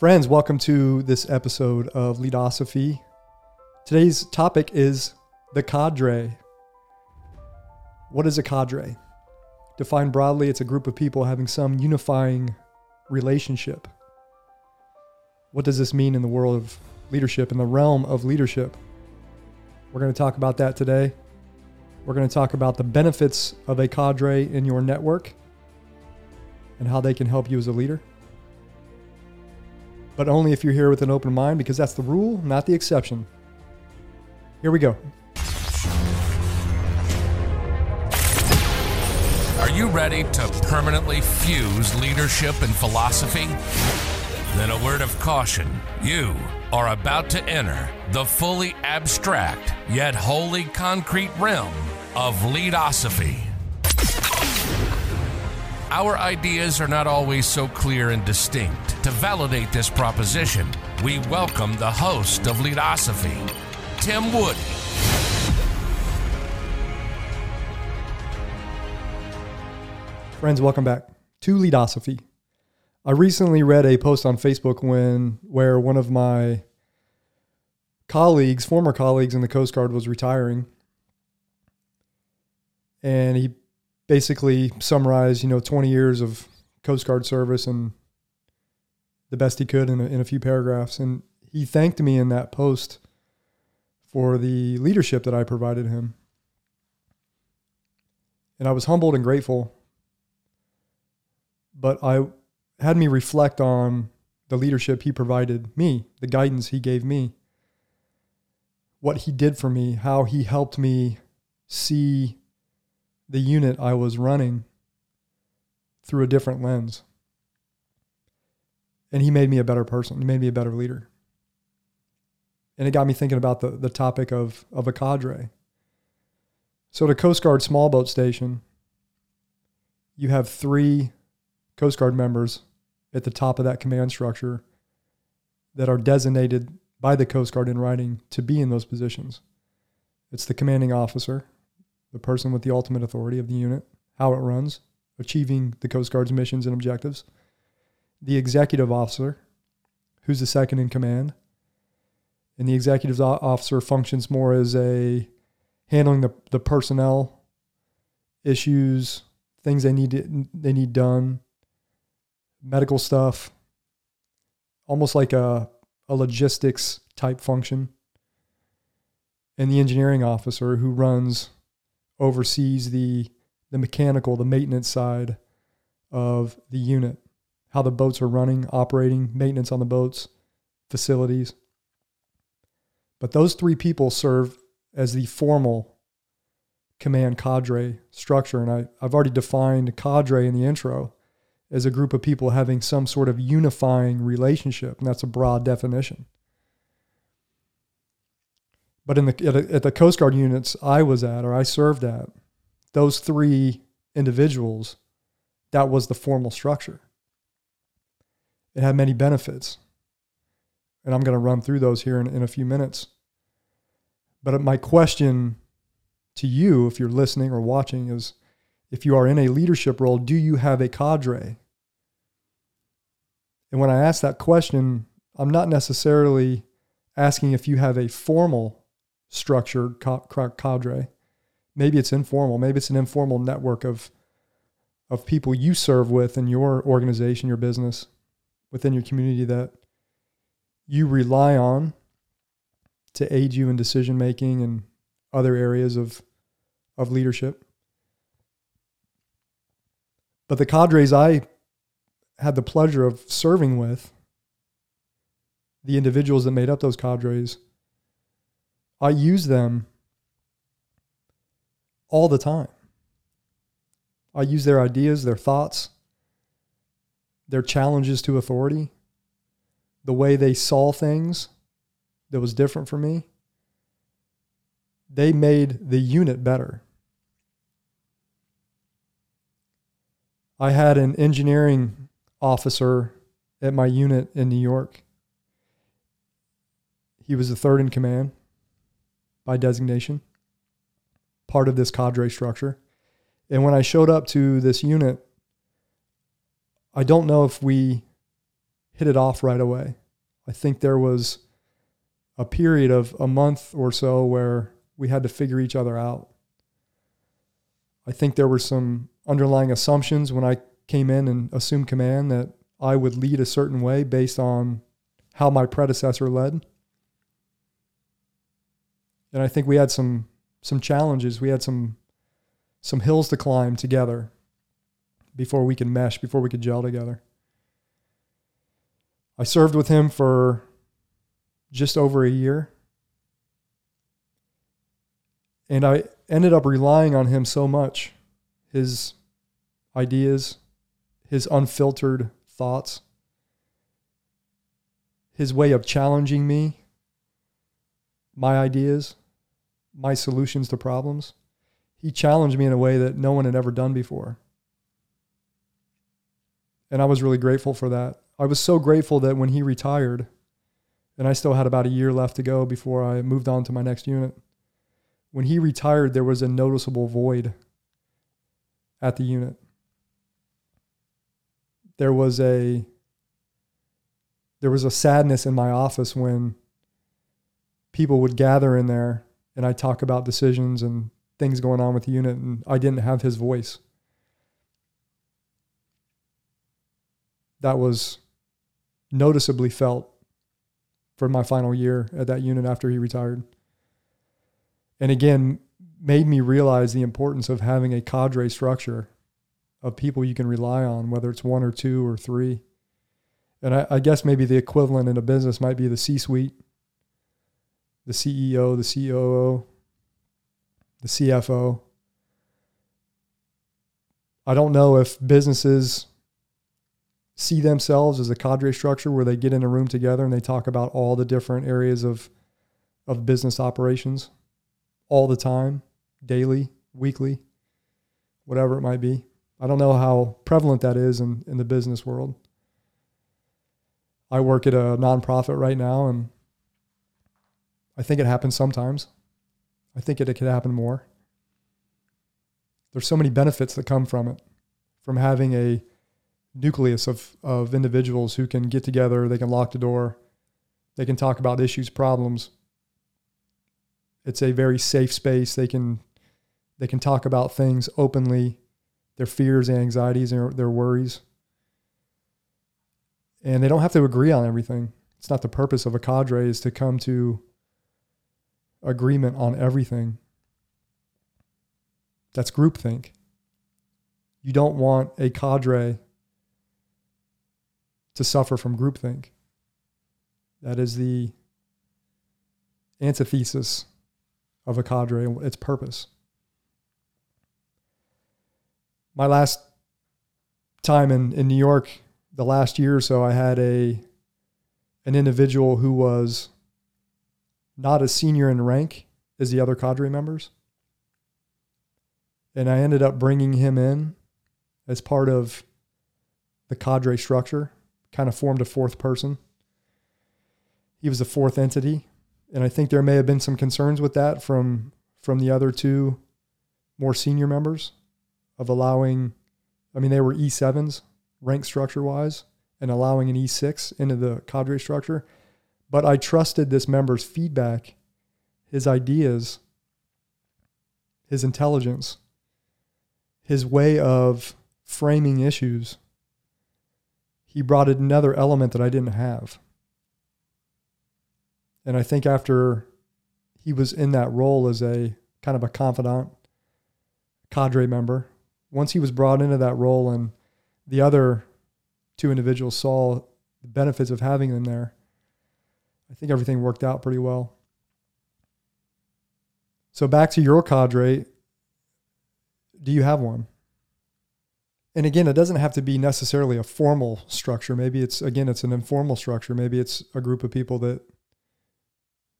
Friends, welcome to this episode of Leadosophy. Today's topic is the cadre. What is a cadre? Defined broadly, it's a group of people having some unifying relationship. What does this mean in the world of leadership, in the realm of leadership? We're going to talk about that today. We're going to talk about the benefits of a cadre in your network and how they can help you as a leader but only if you're here with an open mind because that's the rule, not the exception. Here we go. Are you ready to permanently fuse leadership and philosophy? Then a word of caution. You are about to enter the fully abstract yet wholly concrete realm of leadosophy. Our ideas are not always so clear and distinct. To validate this proposition, we welcome the host of Leadosophy, Tim Woody. Friends, welcome back to Leadosophy. I recently read a post on Facebook when where one of my colleagues, former colleagues in the Coast Guard was retiring. And he basically summarized, you know, 20 years of Coast Guard service and the best he could in a, in a few paragraphs. And he thanked me in that post for the leadership that I provided him. And I was humbled and grateful. But I had me reflect on the leadership he provided me, the guidance he gave me, what he did for me, how he helped me see the unit I was running through a different lens. And he made me a better person. He made me a better leader. And it got me thinking about the, the topic of, of a cadre. So, at a Coast Guard small boat station, you have three Coast Guard members at the top of that command structure that are designated by the Coast Guard in writing to be in those positions. It's the commanding officer, the person with the ultimate authority of the unit, how it runs, achieving the Coast Guard's missions and objectives, the executive officer, who's the second in command, and the executive officer functions more as a handling the, the personnel issues, things they need to, they need done, medical stuff, almost like a, a logistics type function. And the engineering officer who runs oversees the the mechanical, the maintenance side of the unit, how the boats are running, operating, maintenance on the boats, facilities. But those three people serve as the formal command cadre structure. And I, I've already defined cadre in the intro as a group of people having some sort of unifying relationship. And that's a broad definition. But in the at, at the Coast Guard units I was at or I served at, those three individuals, that was the formal structure. It had many benefits. And I'm going to run through those here in, in a few minutes. But my question to you, if you're listening or watching, is if you are in a leadership role, do you have a cadre? And when I ask that question, I'm not necessarily asking if you have a formal structured cadre. Maybe it's informal. Maybe it's an informal network of of people you serve with in your organization, your business, within your community that you rely on to aid you in decision making and other areas of of leadership. But the cadres I had the pleasure of serving with, the individuals that made up those cadres, I use them all the time. I use their ideas, their thoughts, their challenges to authority, the way they saw things that was different for me. They made the unit better. I had an engineering officer at my unit in New York. He was the third in command by designation, part of this cadre structure. And when I showed up to this unit, I don't know if we hit it off right away. I think there was a period of a month or so where we had to figure each other out. I think there were some underlying assumptions when I came in and assumed command that I would lead a certain way based on how my predecessor led. And I think we had some some challenges. We had some some hills to climb together before we could mesh, before we could gel together. I served with him for just over a year. And I ended up relying on him so much his ideas, his unfiltered thoughts, his way of challenging me, my ideas, my solutions to problems. He challenged me in a way that no one had ever done before. And I was really grateful for that. I was so grateful that when he retired, and I still had about a year left to go before I moved on to my next unit. When he retired, there was a noticeable void at the unit. There was a there was a sadness in my office when people would gather in there and I talk about decisions and things going on with the unit and I didn't have his voice. That was noticeably felt for my final year at that unit after he retired. And again, made me realize the importance of having a cadre structure of people you can rely on, whether it's one or two or three. And I, I guess maybe the equivalent in a business might be the C suite, the CEO, the COO, the CFO. I don't know if businesses see themselves as a cadre structure where they get in a room together and they talk about all the different areas of of business operations all the time, daily, weekly, whatever it might be. I don't know how prevalent that is in, in the business world. I work at a nonprofit right now and I think it happens sometimes. I think it, it could happen more. There's so many benefits that come from it, from having a nucleus of, of individuals who can get together, they can lock the door, they can talk about issues, problems. It's a very safe space. They can they can talk about things openly, their fears, anxieties, and their worries. And they don't have to agree on everything. It's not the purpose of a cadre is to come to agreement on everything. That's groupthink. You don't want a cadre to suffer from groupthink. That is the antithesis of a cadre, and its purpose. My last time in, in New York, the last year or so, I had a an individual who was not as senior in rank as the other cadre members. And I ended up bringing him in as part of the cadre structure kind of formed a fourth person. He was a fourth entity, and I think there may have been some concerns with that from from the other two more senior members of allowing. I mean, they were E sevens rank structure wise, and allowing an E six into the cadre structure. But I trusted this member's feedback, his ideas, his intelligence, his way of framing issues he brought another element that I didn't have. And I think after he was in that role as a kind of a confidant, cadre member, once he was brought into that role and the other two individuals saw the benefits of having him there, I think everything worked out pretty well. So back to your cadre, do you have one? And again, it doesn't have to be necessarily a formal structure. Maybe it's again, it's an informal structure. Maybe it's a group of people that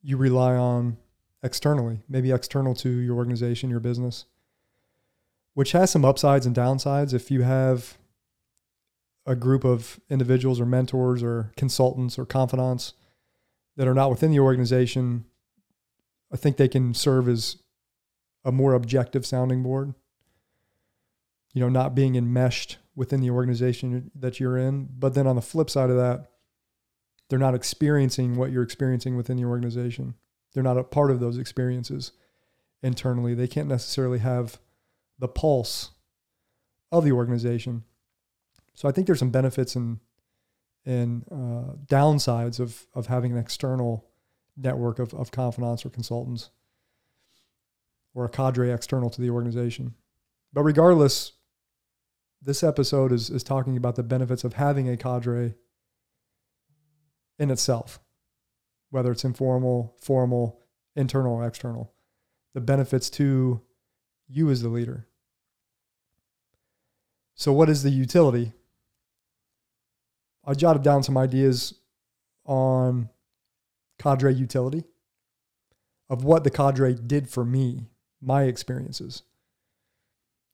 you rely on externally, maybe external to your organization, your business, which has some upsides and downsides. If you have a group of individuals or mentors or consultants or confidants that are not within the organization, I think they can serve as a more objective sounding board you know, not being enmeshed within the organization that you're in. But then on the flip side of that, they're not experiencing what you're experiencing within the organization. They're not a part of those experiences internally. They can't necessarily have the pulse of the organization. So I think there's some benefits and and uh, downsides of of having an external network of, of confidants or consultants or a cadre external to the organization. But regardless, this episode is, is talking about the benefits of having a cadre in itself, whether it's informal, formal, internal, or external. The benefits to you as the leader. So, what is the utility? I jotted down some ideas on cadre utility of what the cadre did for me, my experiences.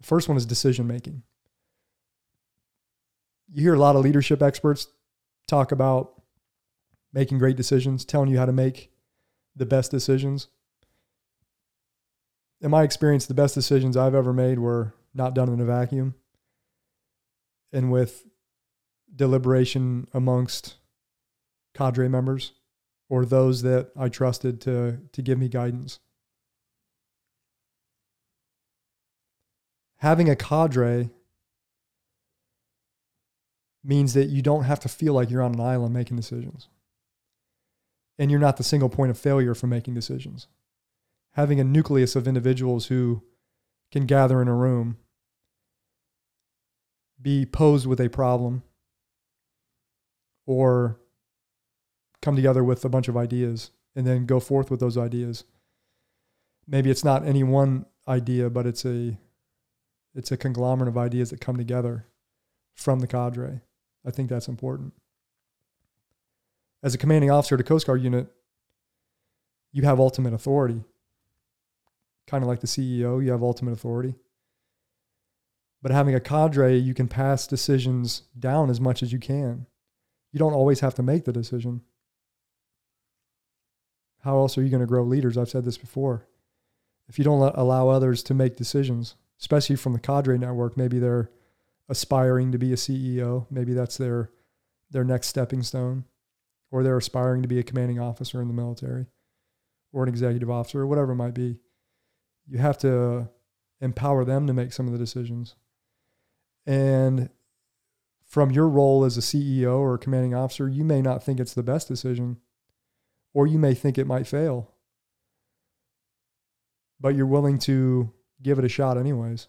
The first one is decision making. You hear a lot of leadership experts talk about making great decisions, telling you how to make the best decisions. In my experience, the best decisions I've ever made were not done in a vacuum and with deliberation amongst cadre members or those that I trusted to, to give me guidance. Having a cadre means that you don't have to feel like you're on an island making decisions. And you're not the single point of failure for making decisions. Having a nucleus of individuals who can gather in a room, be posed with a problem, or come together with a bunch of ideas and then go forth with those ideas. Maybe it's not any one idea, but it's a it's a conglomerate of ideas that come together from the cadre. I think that's important. As a commanding officer to Coast Guard unit, you have ultimate authority. Kind of like the CEO, you have ultimate authority. But having a cadre, you can pass decisions down as much as you can. You don't always have to make the decision. How else are you going to grow leaders? I've said this before. If you don't allow others to make decisions, especially from the cadre network, maybe they're aspiring to be a CEO, maybe that's their their next stepping stone, or they're aspiring to be a commanding officer in the military, or an executive officer, or whatever it might be. You have to empower them to make some of the decisions. And from your role as a CEO or a commanding officer, you may not think it's the best decision or you may think it might fail. But you're willing to give it a shot, anyways.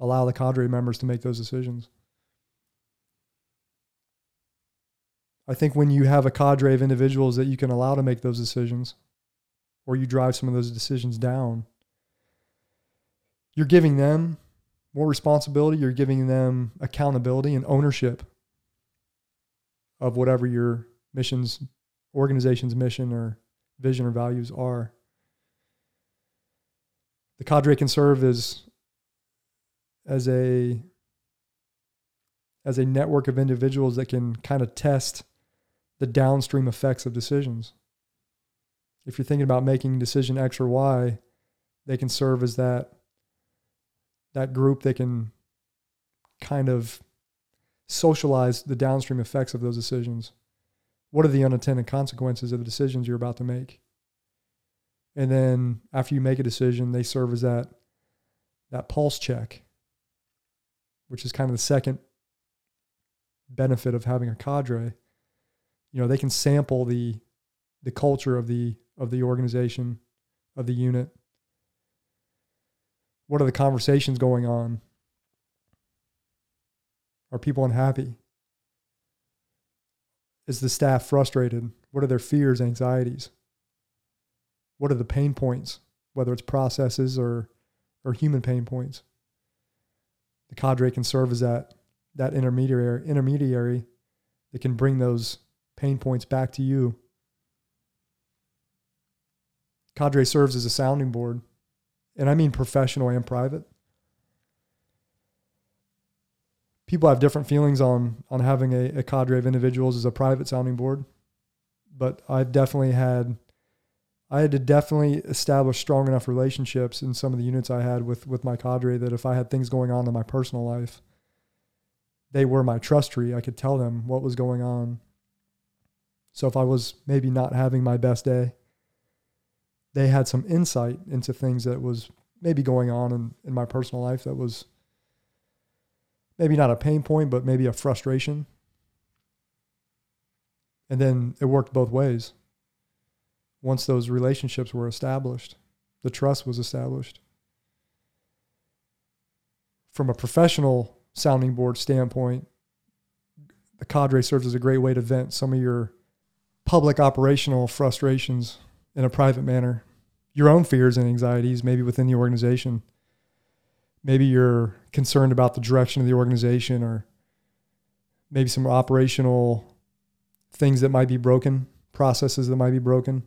Allow the cadre members to make those decisions. I think when you have a cadre of individuals that you can allow to make those decisions, or you drive some of those decisions down, you're giving them more responsibility, you're giving them accountability and ownership of whatever your missions organization's mission or vision or values are. The cadre can serve as as a as a network of individuals that can kind of test the downstream effects of decisions. If you're thinking about making decision X or Y, they can serve as that that group that can kind of socialize the downstream effects of those decisions what are the unintended consequences of the decisions you're about to make? And then after you make a decision, they serve as that that pulse check, which is kind of the second benefit of having a cadre. You know, they can sample the the culture of the of the organization, of the unit. What are the conversations going on? Are people unhappy? Is the staff frustrated? What are their fears, anxieties? What are the pain points, whether it's processes or, or human pain points? The cadre can serve as that, that intermediary, intermediary that can bring those pain points back to you. Cadre serves as a sounding board, and I mean professional and private. people have different feelings on on having a, a cadre of individuals as a private sounding board, but I've definitely had I had to definitely establish strong enough relationships in some of the units I had with with my cadre that if I had things going on in my personal life, they were my trust tree. I could tell them what was going on. So if I was maybe not having my best day, they had some insight into things that was maybe going on in, in my personal life that was maybe not a pain point, but maybe a frustration. And then it worked both ways. Once those relationships were established, the trust was established. From a professional sounding board standpoint, the cadre serves as a great way to vent some of your public operational frustrations in a private manner, your own fears and anxieties, maybe within the organization. Maybe you're concerned about the direction of the organization or maybe some operational things that might be broken, processes that might be broken.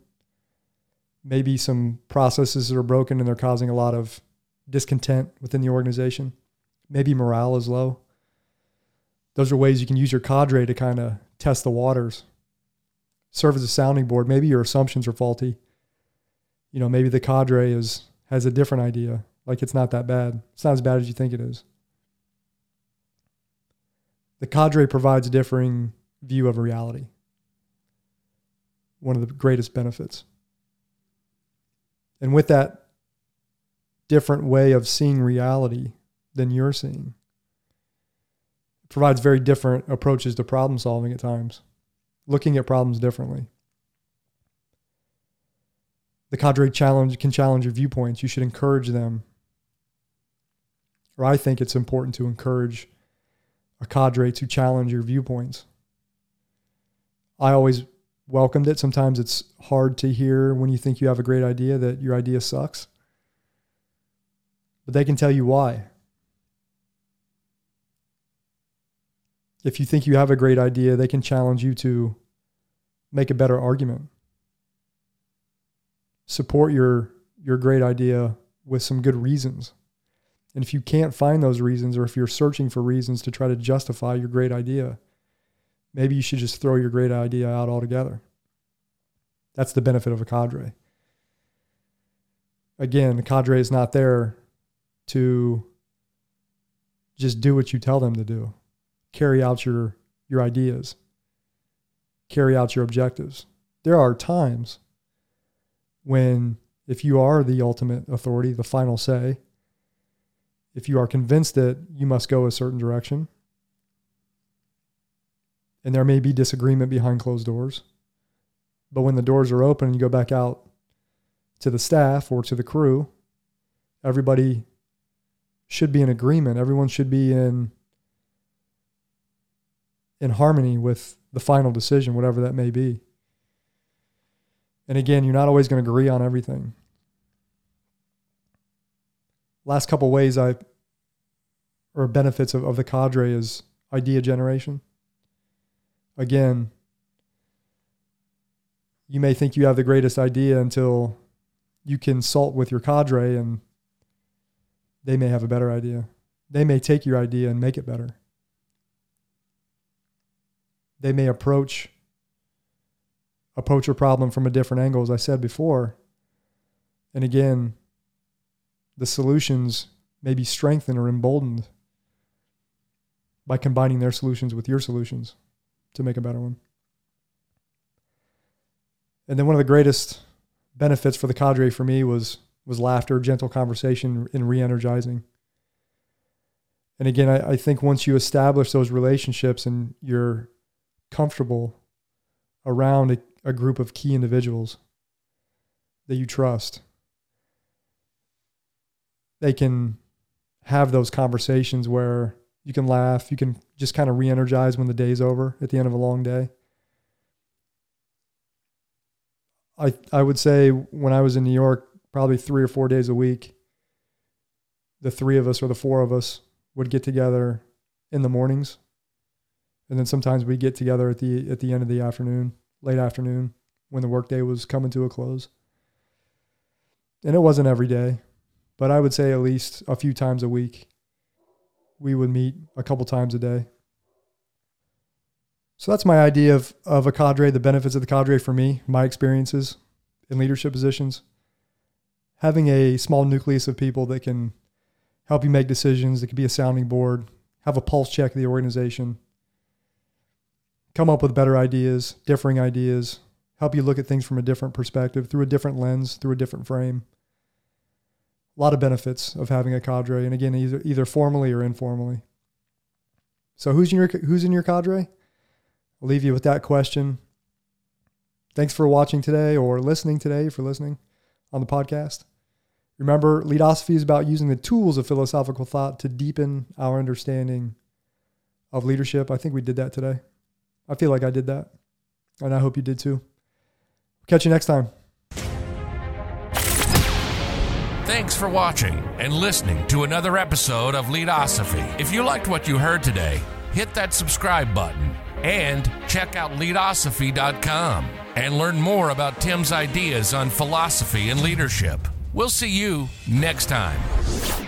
Maybe some processes that are broken and they're causing a lot of discontent within the organization. Maybe morale is low. Those are ways you can use your cadre to kind of test the waters, serve as a sounding board. Maybe your assumptions are faulty. You know, maybe the cadre is has a different idea. Like it's not that bad. It's not as bad as you think it is. The cadre provides a differing view of reality. One of the greatest benefits. And with that different way of seeing reality than you're seeing, it provides very different approaches to problem solving at times, looking at problems differently. The cadre challenge can challenge your viewpoints. You should encourage them. Or I think it's important to encourage a cadre to challenge your viewpoints. I always welcomed it. Sometimes it's hard to hear when you think you have a great idea that your idea sucks. But they can tell you why. If you think you have a great idea, they can challenge you to make a better argument. Support your your great idea with some good reasons. And if you can't find those reasons or if you're searching for reasons to try to justify your great idea, maybe you should just throw your great idea out altogether. That's the benefit of a cadre. Again, the cadre is not there to just do what you tell them to do. Carry out your your ideas. Carry out your objectives. There are times when if you are the ultimate authority, the final say, if you are convinced that you must go a certain direction, and there may be disagreement behind closed doors. But when the doors are open and you go back out to the staff or to the crew, everybody should be in agreement. Everyone should be in in harmony with the final decision, whatever that may be. And again, you're not always going to agree on everything. Last couple ways I or benefits of, of the cadre is idea generation again, you may think you have the greatest idea until you consult with your cadre and they may have a better idea. They may take your idea and make it better. They may approach a poacher problem from a different angle, as I said before. And again, the solutions may be strengthened or emboldened by combining their solutions with your solutions to make a better one. And then one of the greatest benefits for the cadre for me was was laughter, gentle conversation, and re-energizing. And again, I, I think once you establish those relationships and you're comfortable around a, a group of key individuals that you trust, they can have those conversations where you can laugh. You can just kind of re energize when the day's over at the end of a long day. I, I would say when I was in New York, probably three or four days a week, the three of us or the four of us would get together in the mornings. And then sometimes we'd get together at the at the end of the afternoon, late afternoon, when the workday was coming to a close. And it wasn't every day, but I would say at least a few times a week we would meet a couple times a day. So that's my idea of, of a cadre, the benefits of the cadre for me, my experiences in leadership positions. Having a small nucleus of people that can help you make decisions, that can be a sounding board, have a pulse check of the organization, come up with better ideas, differing ideas, help you look at things from a different perspective, through a different lens, through a different frame. A lot of benefits of having a cadre, and again, either either formally or informally. So, who's in your who's in your cadre? I'll leave you with that question. Thanks for watching today or listening today for listening on the podcast. Remember, leadosophy is about using the tools of philosophical thought to deepen our understanding of leadership. I think we did that today. I feel like I did that. And I hope you did too. Catch you next time. Thanks for watching and listening to another episode of Leadosophy. If you liked what you heard today, hit that subscribe button and check out leadosophy.com and learn more about Tim's ideas on philosophy and leadership. We'll see you next time.